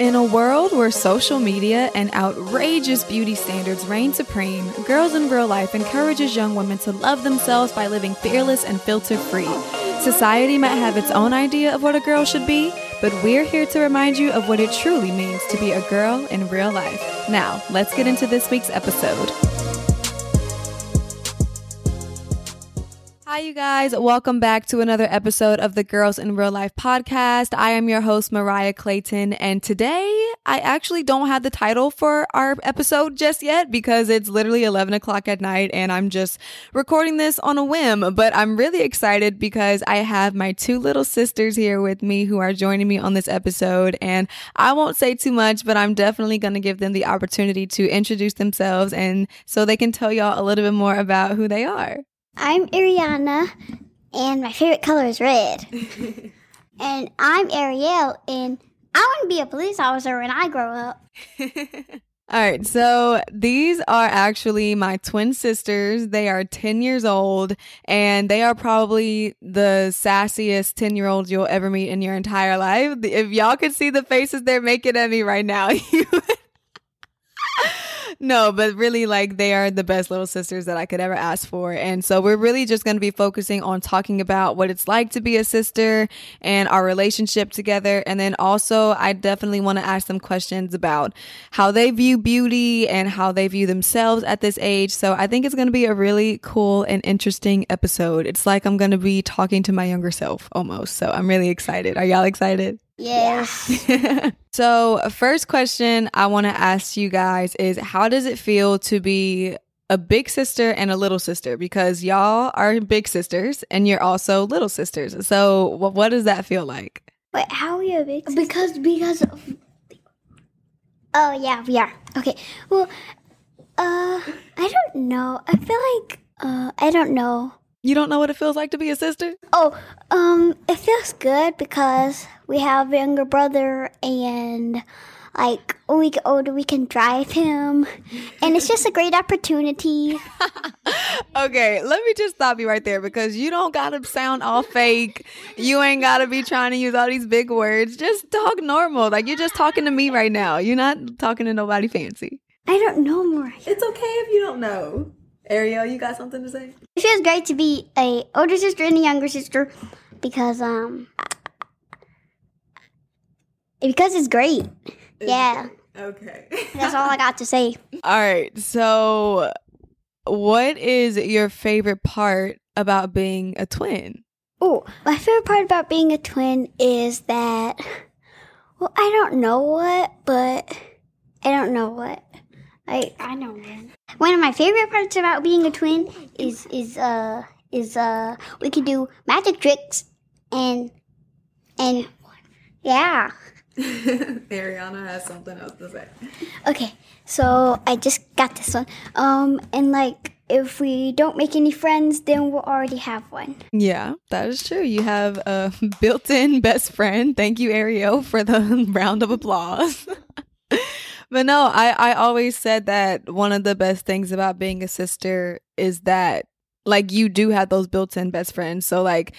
In a world where social media and outrageous beauty standards reign supreme, Girls in Real Life encourages young women to love themselves by living fearless and filter free. Society might have its own idea of what a girl should be, but we're here to remind you of what it truly means to be a girl in real life. Now, let's get into this week's episode. Hi, you guys. Welcome back to another episode of the Girls in Real Life podcast. I am your host, Mariah Clayton, and today I actually don't have the title for our episode just yet because it's literally 11 o'clock at night and I'm just recording this on a whim. But I'm really excited because I have my two little sisters here with me who are joining me on this episode. And I won't say too much, but I'm definitely going to give them the opportunity to introduce themselves and so they can tell y'all a little bit more about who they are. I'm Arianna, and my favorite color is red. and I'm Arielle, and I want to be a police officer when I grow up. All right, so these are actually my twin sisters. They are 10 years old, and they are probably the sassiest 10 year olds you'll ever meet in your entire life. If y'all could see the faces they're making at me right now, you no, but really, like, they are the best little sisters that I could ever ask for. And so we're really just going to be focusing on talking about what it's like to be a sister and our relationship together. And then also, I definitely want to ask them questions about how they view beauty and how they view themselves at this age. So I think it's going to be a really cool and interesting episode. It's like I'm going to be talking to my younger self almost. So I'm really excited. Are y'all excited? Yes. so, first question I want to ask you guys is how does it feel to be a big sister and a little sister? Because y'all are big sisters and you're also little sisters. So, what, what does that feel like? Wait, how are you a big sister? Because, because of. Oh, yeah, we are. Okay. Well, uh, I don't know. I feel like, uh, I don't know. You don't know what it feels like to be a sister? Oh, um, it feels good because we have a younger brother and like when we get older we can drive him. And it's just a great opportunity. Okay let me just stop you right there because you don't gotta sound all fake. You ain't gotta be trying to use all these big words. Just talk normal. Like you're just talking to me right now. You're not talking to nobody fancy. I don't know more it's okay if you don't know arielle you got something to say it feels great to be a older sister and a younger sister because um because it's great. It's yeah. Okay. That's all I got to say. All right. So, what is your favorite part about being a twin? Oh, my favorite part about being a twin is that, well, I don't know what, but I don't know what. I I don't know. One of my favorite parts about being a twin is is uh is uh we can do magic tricks and and yeah. Arianna has something else to say. Okay, so I just got this one. Um, and like, if we don't make any friends, then we'll already have one. Yeah, that is true. You have a built in best friend. Thank you, Arielle, for the round of applause. But no, I, I always said that one of the best things about being a sister is that, like, you do have those built in best friends. So, like,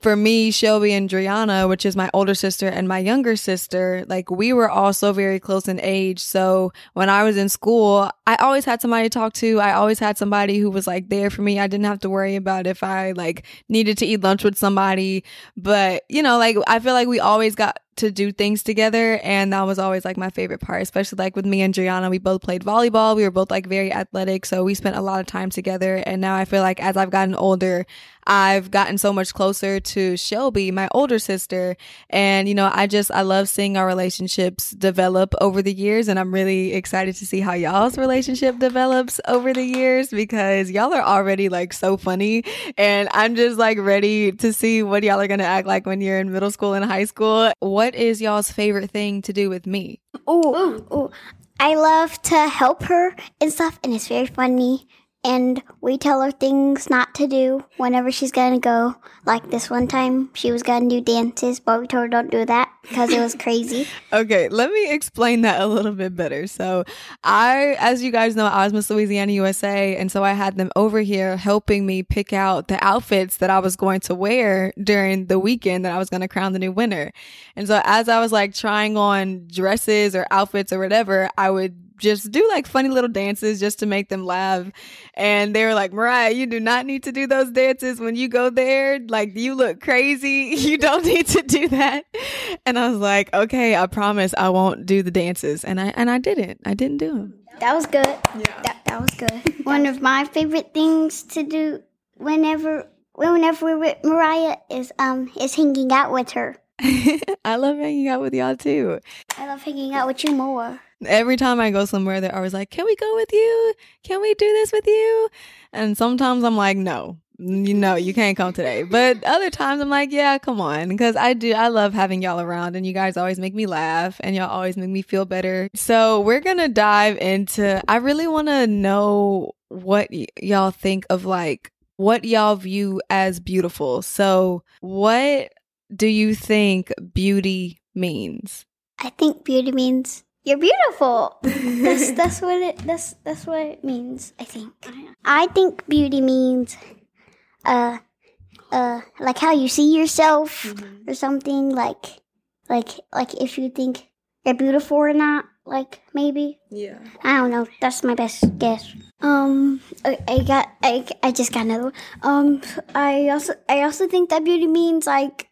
for me, Shelby and Driana, which is my older sister and my younger sister, like we were also very close in age. So when I was in school, I always had somebody to talk to. I always had somebody who was like there for me. I didn't have to worry about if I like needed to eat lunch with somebody. But, you know, like I feel like we always got to do things together and that was always like my favorite part especially like with me and Gianna we both played volleyball. We were both like very athletic so we spent a lot of time together and now I feel like as I've gotten older I've gotten so much closer to Shelby my older sister and you know I just I love seeing our relationships develop over the years and I'm really excited to see how y'all's relationship develops over the years because y'all are already like so funny and I'm just like ready to see what y'all are going to act like when you're in middle school and high school. what what is y'all's favorite thing to do with me? Oh, oh, I love to help her and stuff, and it's very funny. And we tell her things not to do whenever she's gonna go. Like this one time, she was gonna do dances, but we told her don't do that because it was crazy. Okay, let me explain that a little bit better. So, I, as you guys know, I was Miss Louisiana USA, and so I had them over here helping me pick out the outfits that I was going to wear during the weekend that I was to crown the new winner. And so, as I was like trying on dresses or outfits or whatever, I would just do like funny little dances just to make them laugh. And they were like, Mariah, you do not need to do those dances when you go there. Like, you look crazy. You don't need to do that. And I was like, okay, I promise I won't do the dances. And I, and I didn't. I didn't do them. That was good. Yeah. That, that was good. One of my favorite things to do whenever whenever we're with Mariah is um is hanging out with her. I love hanging out with y'all too. I love hanging out with you more. Every time I go somewhere, they're always like, Can we go with you? Can we do this with you? And sometimes I'm like, No, you know, you can't come today. But other times I'm like, Yeah, come on. Because I do, I love having y'all around and you guys always make me laugh and y'all always make me feel better. So we're going to dive into, I really want to know what y- y'all think of like, what y'all view as beautiful. So, what do you think beauty means? I think beauty means you're beautiful. that's that's what it that's that's what it means. I think. I think beauty means, uh, uh, like how you see yourself or something. Like, like like if you think you're beautiful or not. Like maybe. Yeah. I don't know. That's my best guess. Um, I, I got I, I just got another. One. Um, I also I also think that beauty means like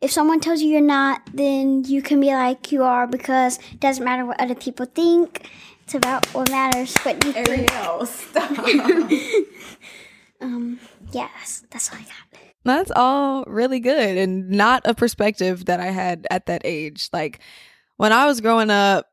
if someone tells you you're not, then you can be like you are because it doesn't matter what other people think. It's about what matters what you think. Um, yeah, that's, that's all I got. That's all really good and not a perspective that I had at that age. Like when I was growing up,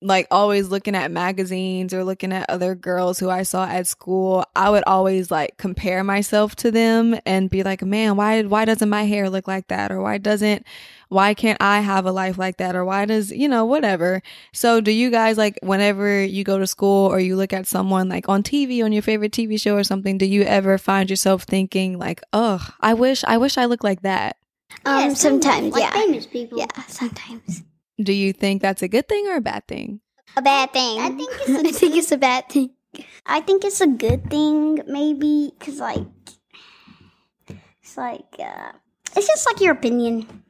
like always looking at magazines or looking at other girls who I saw at school, I would always like compare myself to them and be like, "Man, why why doesn't my hair look like that or why doesn't why can't I have a life like that or why does, you know, whatever." So, do you guys like whenever you go to school or you look at someone like on TV on your favorite TV show or something, do you ever find yourself thinking like, "Oh, I wish I wish I looked like that." Um, sometimes, like yeah, famous people. yeah, sometimes. Do you think that's a good thing or a bad thing? A bad thing. I think it's a I think it's a bad thing. I think it's a good thing, maybe, because like it's like uh, it's just like your opinion,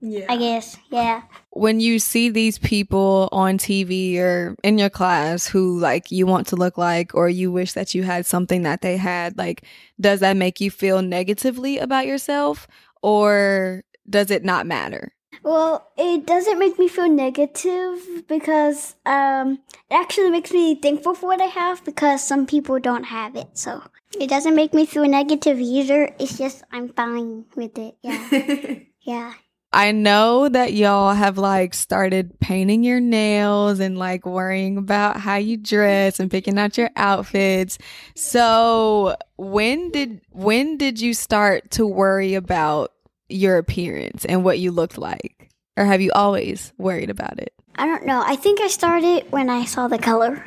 Yeah. I guess. Yeah. when you see these people on TV or in your class who like you want to look like or you wish that you had something that they had, like does that make you feel negatively about yourself or does it not matter? Well, it doesn't make me feel negative because um, it actually makes me thankful for what I have because some people don't have it. So it doesn't make me feel negative either. It's just I'm fine with it. Yeah. yeah. I know that y'all have like started painting your nails and like worrying about how you dress and picking out your outfits. So, when did when did you start to worry about your appearance and what you looked like? Or have you always worried about it? I don't know. I think I started when I saw the color.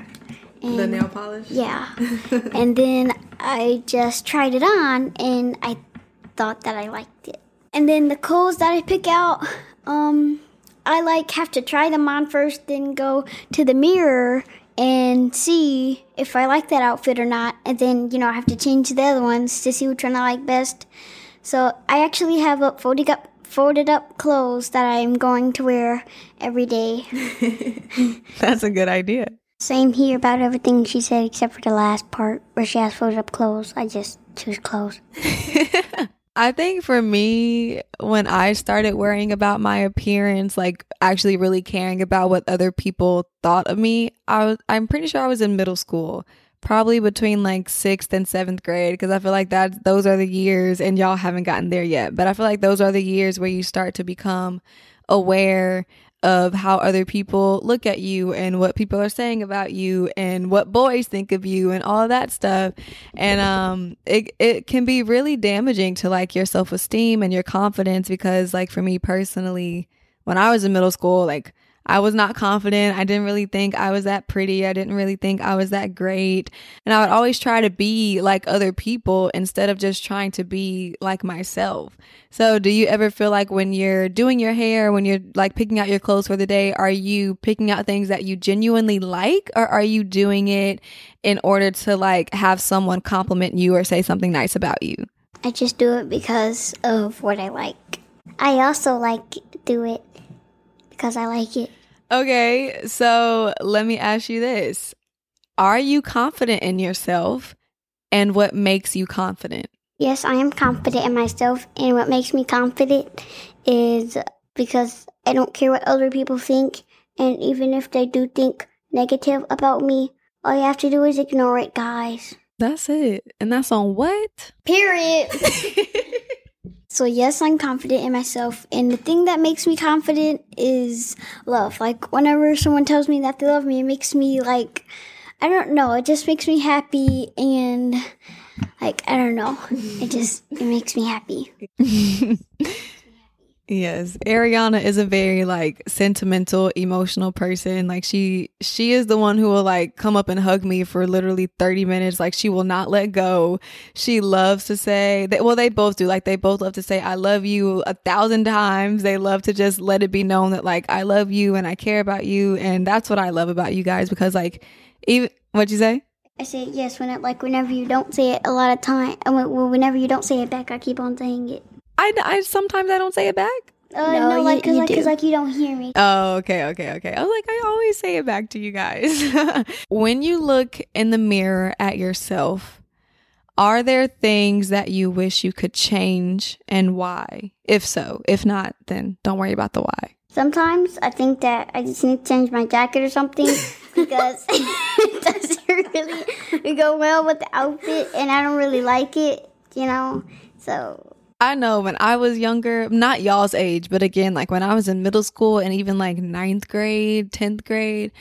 And the nail polish? Yeah. and then I just tried it on and I thought that I liked it. And then the clothes that I pick out, um, I like have to try them on first, then go to the mirror and see if I like that outfit or not. And then, you know, I have to change the other ones to see which one I like best. So I actually have up folded up folded up clothes that I'm going to wear every day. That's a good idea. Same here about everything she said except for the last part where she has folded up clothes. I just choose clothes. I think for me, when I started worrying about my appearance, like actually really caring about what other people thought of me, I was, I'm pretty sure I was in middle school, probably between like sixth and seventh grade, because I feel like that those are the years, and y'all haven't gotten there yet, but I feel like those are the years where you start to become aware of how other people look at you and what people are saying about you and what boys think of you and all that stuff. And um it it can be really damaging to like your self-esteem and your confidence because like for me personally, when I was in middle school, like I was not confident. I didn't really think I was that pretty. I didn't really think I was that great. And I would always try to be like other people instead of just trying to be like myself. So, do you ever feel like when you're doing your hair, when you're like picking out your clothes for the day, are you picking out things that you genuinely like or are you doing it in order to like have someone compliment you or say something nice about you? I just do it because of what I like. I also like do it because I like it. Okay, so let me ask you this. Are you confident in yourself and what makes you confident? Yes, I am confident in myself, and what makes me confident is because I don't care what other people think, and even if they do think negative about me, all you have to do is ignore it, guys. That's it. And that's on what? Period. so, yes, I'm confident in myself. And the thing that makes me confident is love. Like, whenever someone tells me that they love me, it makes me like, I don't know, it just makes me happy. And, like, I don't know, it just, it makes me happy. Yes, Arianna is a very like sentimental, emotional person. Like she she is the one who will like come up and hug me for literally 30 minutes. Like she will not let go. She loves to say that well they both do. Like they both love to say I love you a thousand times. They love to just let it be known that like I love you and I care about you and that's what I love about you guys because like even what'd you say? I say yes when it, like whenever you don't say it a lot of time and whenever you don't say it back I keep on saying it. I, I sometimes I don't say it back. Uh, no, no, like, cause, you, like, cause, like, you don't hear me. Oh, okay, okay, okay. I was like, I always say it back to you guys. when you look in the mirror at yourself, are there things that you wish you could change and why? If so, if not, then don't worry about the why. Sometimes I think that I just need to change my jacket or something because it doesn't really go well with the outfit and I don't really like it, you know? So I know when I was younger, not y'all's age, but again, like when I was in middle school and even like ninth grade, 10th grade,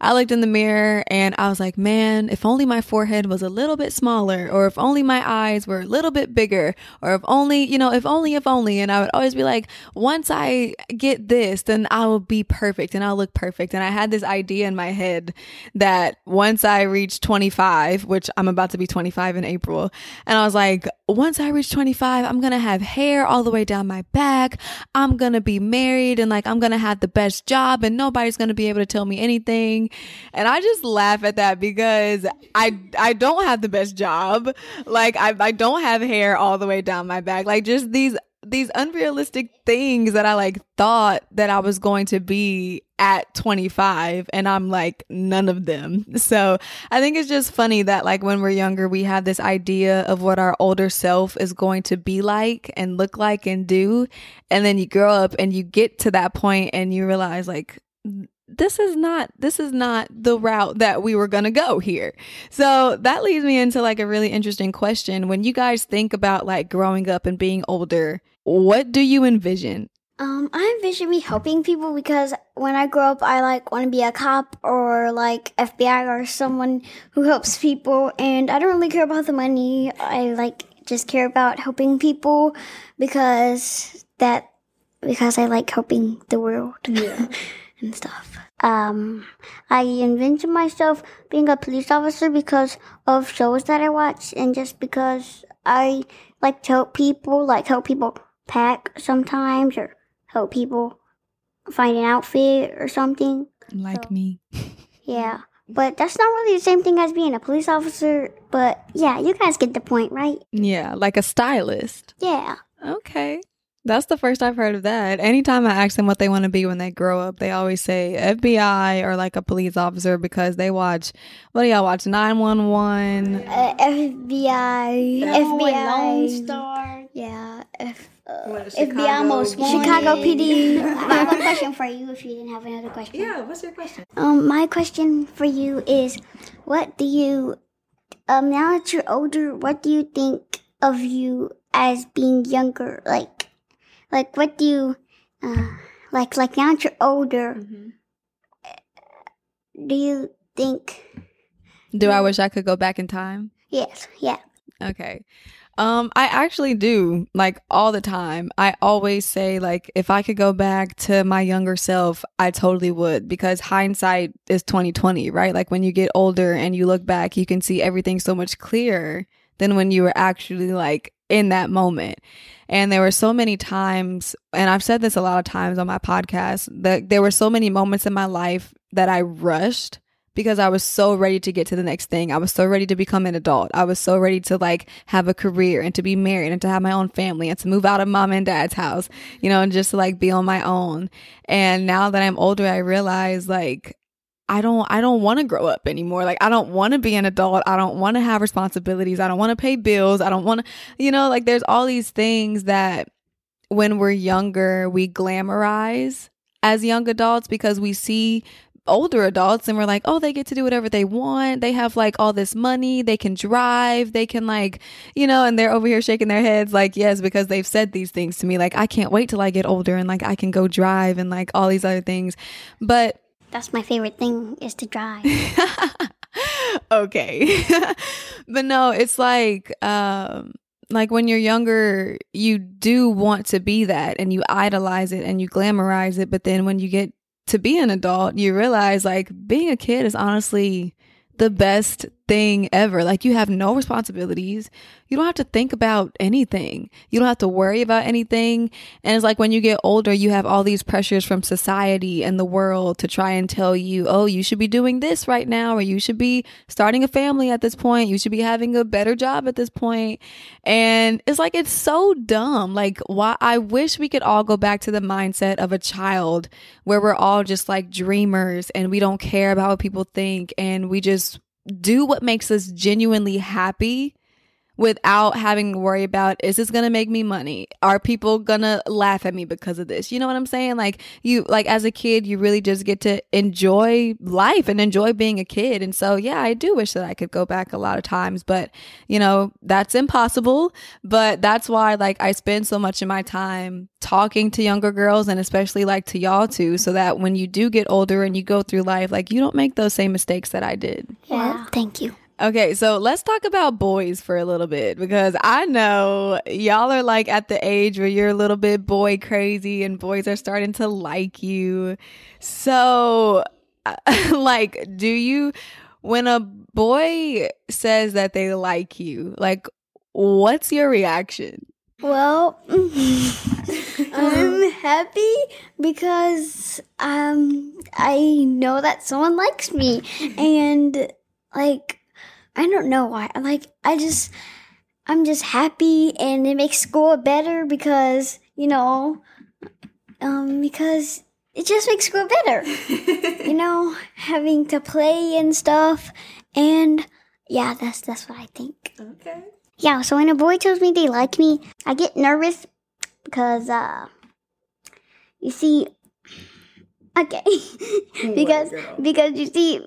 I looked in the mirror and I was like, man, if only my forehead was a little bit smaller, or if only my eyes were a little bit bigger, or if only, you know, if only, if only. And I would always be like, once I get this, then I will be perfect and I'll look perfect. And I had this idea in my head that once I reach 25, which I'm about to be 25 in April, and I was like, once I reach 25, I'm going to have hair all the way down my back. I'm going to be married and like I'm going to have the best job and nobody's going to be able to tell me anything. And I just laugh at that because I I don't have the best job. Like I I don't have hair all the way down my back. Like just these these unrealistic things that I like thought that I was going to be at 25 and I'm like none of them. So I think it's just funny that like when we're younger, we have this idea of what our older self is going to be like and look like and do. And then you grow up and you get to that point and you realize like, this is not this is not the route that we were going to go here. So that leads me into like a really interesting question. When you guys think about like growing up and being older, what do you envision? Um, I envision me helping people because when I grow up, I like want to be a cop or like FBI or someone who helps people. And I don't really care about the money. I like just care about helping people because that because I like helping the world yeah. and stuff. Um, I envision myself being a police officer because of shows that I watch and just because I like to help people, like help people pack sometimes or help people find an outfit or something. Like so, me. yeah. But that's not really the same thing as being a police officer. But yeah, you guys get the point, right? Yeah, like a stylist. Yeah. Okay. That's the first I've heard of that. Anytime I ask them what they want to be when they grow up, they always say FBI or like a police officer because they watch. What do y'all watch? Nine one one. Uh, FBI. FBI. Lone Star. Yeah. F- uh, FBI most wanted. Chicago PD. I have a question for you. If you didn't have another question. Yeah. What's your question? Um, my question for you is, what do you, um, now that you're older, what do you think of you as being younger? Like like what do you uh, like like now that you're older mm-hmm. do you think do i wish i could go back in time yes yeah okay Um, I actually do, like all the time. I always say, like, if I could go back to my younger self, I totally would because hindsight is twenty twenty, right? Like when you get older and you look back, you can see everything so much clearer than when you were actually like in that moment. And there were so many times, and I've said this a lot of times on my podcast, that there were so many moments in my life that I rushed because I was so ready to get to the next thing. I was so ready to become an adult. I was so ready to like have a career and to be married and to have my own family and to move out of mom and dad's house, you know, and just to like be on my own. And now that I'm older, I realize like I don't I don't want to grow up anymore. Like I don't want to be an adult. I don't want to have responsibilities. I don't want to pay bills. I don't want to you know, like there's all these things that when we're younger, we glamorize as young adults because we see older adults and we're like, oh, they get to do whatever they want. They have like all this money. They can drive. They can like, you know, and they're over here shaking their heads like, yes, because they've said these things to me. Like, I can't wait till I get older and like I can go drive and like all these other things. But That's my favorite thing is to drive. okay. but no, it's like um like when you're younger, you do want to be that and you idolize it and you glamorize it, but then when you get to be an adult, you realize like being a kid is honestly the best thing ever. Like you have no responsibilities. You don't have to think about anything. You don't have to worry about anything. And it's like when you get older, you have all these pressures from society and the world to try and tell you, oh, you should be doing this right now, or you should be starting a family at this point. You should be having a better job at this point. And it's like, it's so dumb. Like, why? I wish we could all go back to the mindset of a child where we're all just like dreamers and we don't care about what people think and we just do what makes us genuinely happy without having to worry about is this going to make me money? Are people going to laugh at me because of this? You know what i'm saying? Like you like as a kid you really just get to enjoy life and enjoy being a kid. And so yeah i do wish that i could go back a lot of times but you know that's impossible. But that's why like i spend so much of my time talking to younger girls and especially like to y'all too so that when you do get older and you go through life like you don't make those same mistakes that i did. Yeah. thank you. Okay, so let's talk about boys for a little bit because I know y'all are like at the age where you're a little bit boy crazy and boys are starting to like you. So, like, do you, when a boy says that they like you, like, what's your reaction? Well, I'm happy because um I know that someone likes me and like I don't know why. Like I just I'm just happy and it makes school better because, you know, um because it just makes school better. you know, having to play and stuff and yeah, that's that's what I think. Okay. Yeah, so when a boy tells me they like me, I get nervous because, uh, you see, okay, because because you see,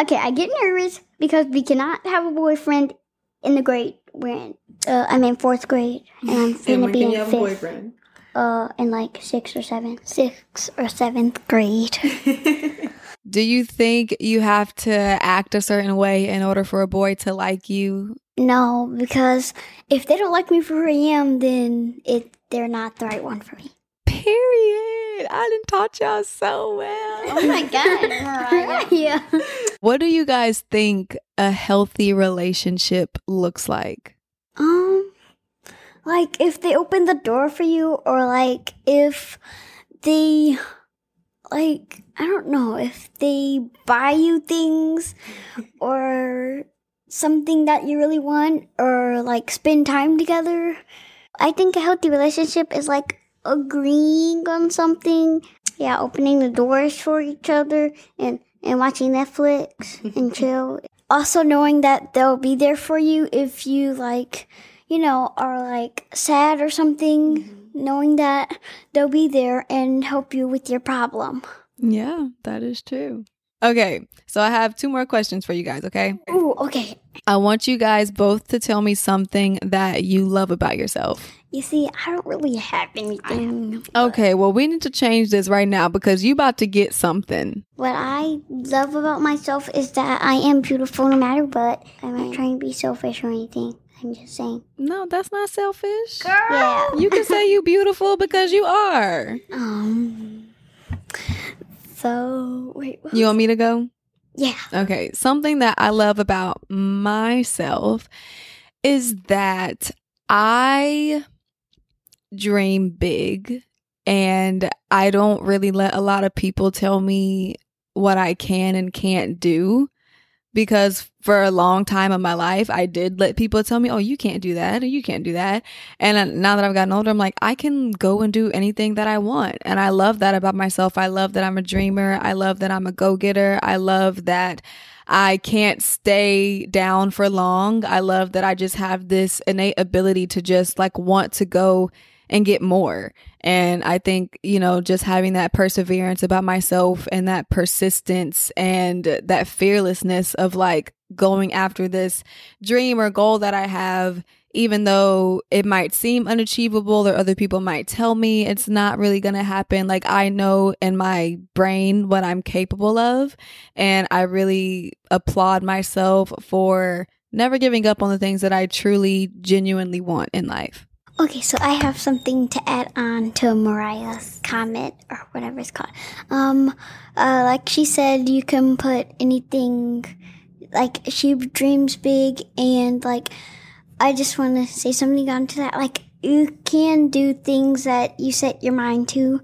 okay, I get nervous because we cannot have a boyfriend in the grade we're in. Uh, I'm in fourth grade, and I'm gonna be in fifth. Uh, in like sixth or seventh, sixth or seventh grade. Do you think you have to act a certain way in order for a boy to like you? no, because if they don't like me for who I am, then it they're not the right one for me. Period. I didn't taught y'all so well. Oh my god, yeah. What do you guys think a healthy relationship looks like? Um, like if they open the door for you, or like if they, like I don't know, if they buy you things, or something that you really want, or like spend time together. I think a healthy relationship is like agreeing on something. Yeah, opening the doors for each other and and watching Netflix and chill. Also knowing that they'll be there for you if you like, you know, are like sad or something. Mm-hmm. Knowing that they'll be there and help you with your problem. Yeah, that is true. Okay, so I have two more questions for you guys, okay? Ooh, okay. I want you guys both to tell me something that you love about yourself. You see, I don't really have anything. Okay, well, we need to change this right now because you about to get something. What I love about myself is that I am beautiful no matter what. I'm not trying to be selfish or anything. I'm just saying. No, that's not selfish. Girl. Yeah. You can say you beautiful because you are. Um. So wait. what You want me to go? yeah. Okay, something that I love about myself is that I dream big and I don't really let a lot of people tell me what I can and can't do because for a long time of my life I did let people tell me, "Oh, you can't do that or you can't do that." And now that I've gotten older, I'm like, I can go and do anything that I want. And I love that about myself. I love that I'm a dreamer. I love that I'm a go-getter. I love that I can't stay down for long. I love that I just have this innate ability to just like want to go and get more. And I think, you know, just having that perseverance about myself and that persistence and that fearlessness of like going after this dream or goal that I have, even though it might seem unachievable or other people might tell me it's not really going to happen. Like I know in my brain what I'm capable of. And I really applaud myself for never giving up on the things that I truly, genuinely want in life. Okay, so I have something to add on to Mariah's comment or whatever it's called. Um, uh, like she said, you can put anything. Like she dreams big, and like I just want to say something onto that. Like you can do things that you set your mind to,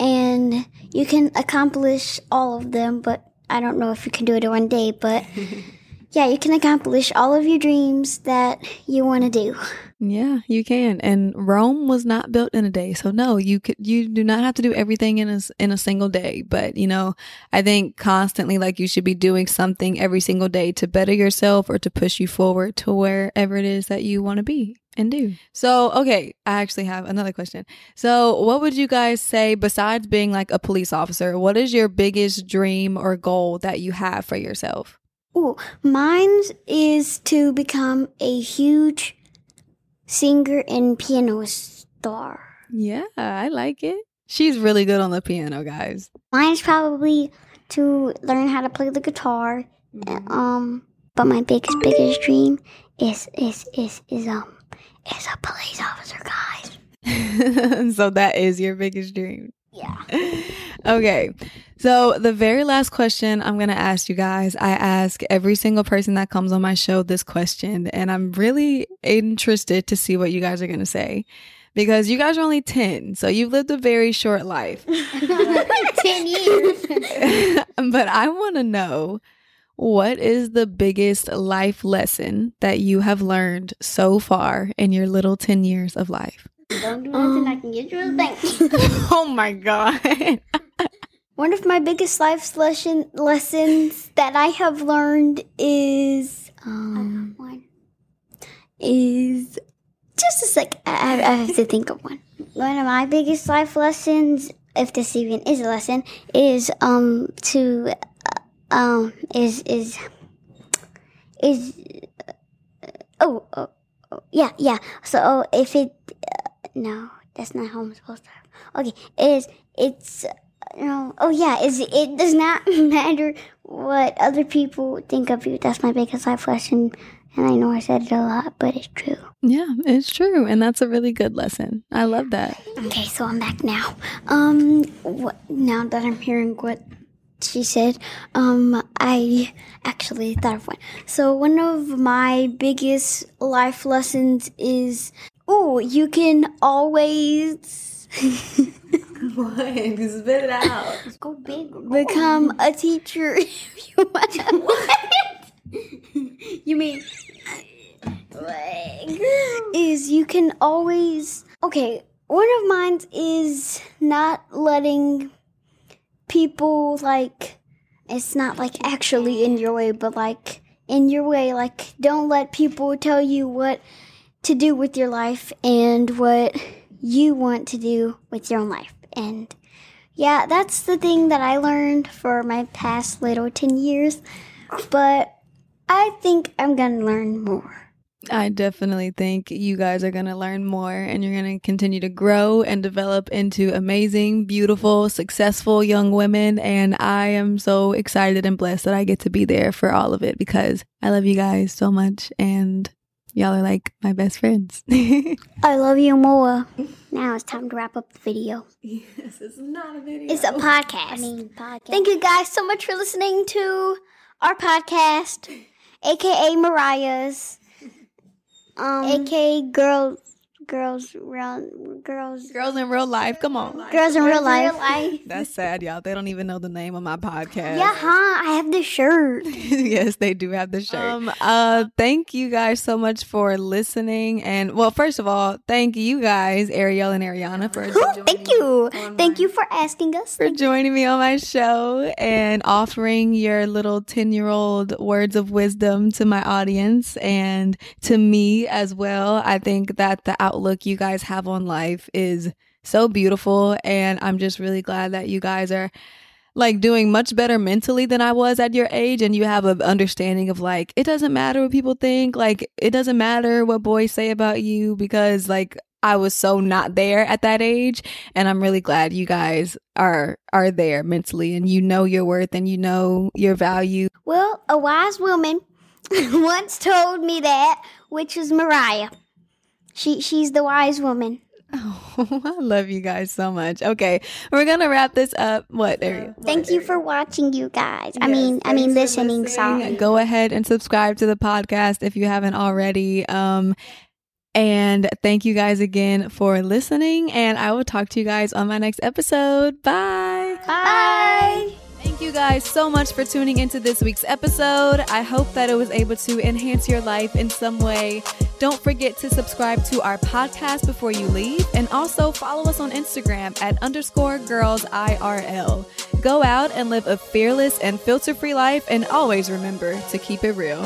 and you can accomplish all of them. But I don't know if you can do it in one day. But yeah, you can accomplish all of your dreams that you want to do. Yeah, you can. And Rome was not built in a day. So no, you could you do not have to do everything in a in a single day, but you know, I think constantly like you should be doing something every single day to better yourself or to push you forward to wherever it is that you want to be and do. So, okay, I actually have another question. So, what would you guys say besides being like a police officer, what is your biggest dream or goal that you have for yourself? Ooh, mine is to become a huge singer and piano star. Yeah, I like it. She's really good on the piano, guys. Mine's probably to learn how to play the guitar. Um, but my biggest, biggest dream is is is is um is a police officer, guys. so that is your biggest dream. Yeah. okay. So the very last question I'm going to ask you guys, I ask every single person that comes on my show this question, and I'm really interested to see what you guys are going to say because you guys are only 10, so you've lived a very short life. Ten years. but I want to know what is the biggest life lesson that you have learned so far in your little 10 years of life? Don't do nothing. I can get you a thing. oh my God. One of my biggest life lesson lessons that I have learned is um one is just a sec. I, I have to think of one. One of my biggest life lessons, if this even is a lesson, is um to uh, um is is is oh, oh, oh yeah yeah. So if it uh, no, that's not how I'm supposed to. Have. Okay, is it's no. Oh yeah, is it does not matter what other people think of you. That's my biggest life lesson, and I know I said it a lot, but it's true. Yeah, it's true. And that's a really good lesson. I love that. Okay, so I'm back now. Um, what, now that I'm hearing what she said, um, I actually thought of one. So one of my biggest life lessons is, oh, you can always. What? Spit it out. Go big. Become a teacher if you want. what? you mean is you can always okay. One of mine is not letting people like it's not like actually in your way, but like in your way. Like don't let people tell you what to do with your life and what you want to do with your own life. And yeah, that's the thing that I learned for my past little 10 years. But I think I'm going to learn more. I definitely think you guys are going to learn more and you're going to continue to grow and develop into amazing, beautiful, successful young women. And I am so excited and blessed that I get to be there for all of it because I love you guys so much. And Y'all are like my best friends. I love you more. Now it's time to wrap up the video. this is not a video. It's a podcast. I mean, podcast. Thank you guys so much for listening to our podcast, aka Mariah's, um, aka Girl girls real girls girls in real life. Come on, girls in real life. That's sad, y'all. They don't even know the name of my podcast. Yeah, huh? I have the shirt. yes, they do have the shirt. Um, uh, thank you guys so much for listening. And well, first of all, thank you guys, Arielle and Arianna, for thank you, thank you for asking us for joining me on my show and offering your little ten year old words of wisdom to my audience and to me as well. I think that the outlook you guys have on life is so beautiful. And I'm just really glad that you guys are like doing much better mentally than I was at your age. And you have an understanding of like, it doesn't matter what people think. Like, it doesn't matter what boys say about you because like, I was so not there at that age and I'm really glad you guys are are there mentally and you know your worth and you know your value. Well, a wise woman once told me that, which is Mariah. She she's the wise woman. Oh, I love you guys so much. Okay, we're gonna wrap this up. What? There you. Thank you for watching, you guys. Yes, I mean, I mean, listening. Sorry. Go ahead and subscribe to the podcast if you haven't already. Um, and thank you guys again for listening. And I will talk to you guys on my next episode. Bye. Bye. Thank you guys so much for tuning into this week's episode. I hope that it was able to enhance your life in some way. Don't forget to subscribe to our podcast before you leave and also follow us on Instagram at underscore girls IRL. Go out and live a fearless and filter free life and always remember to keep it real.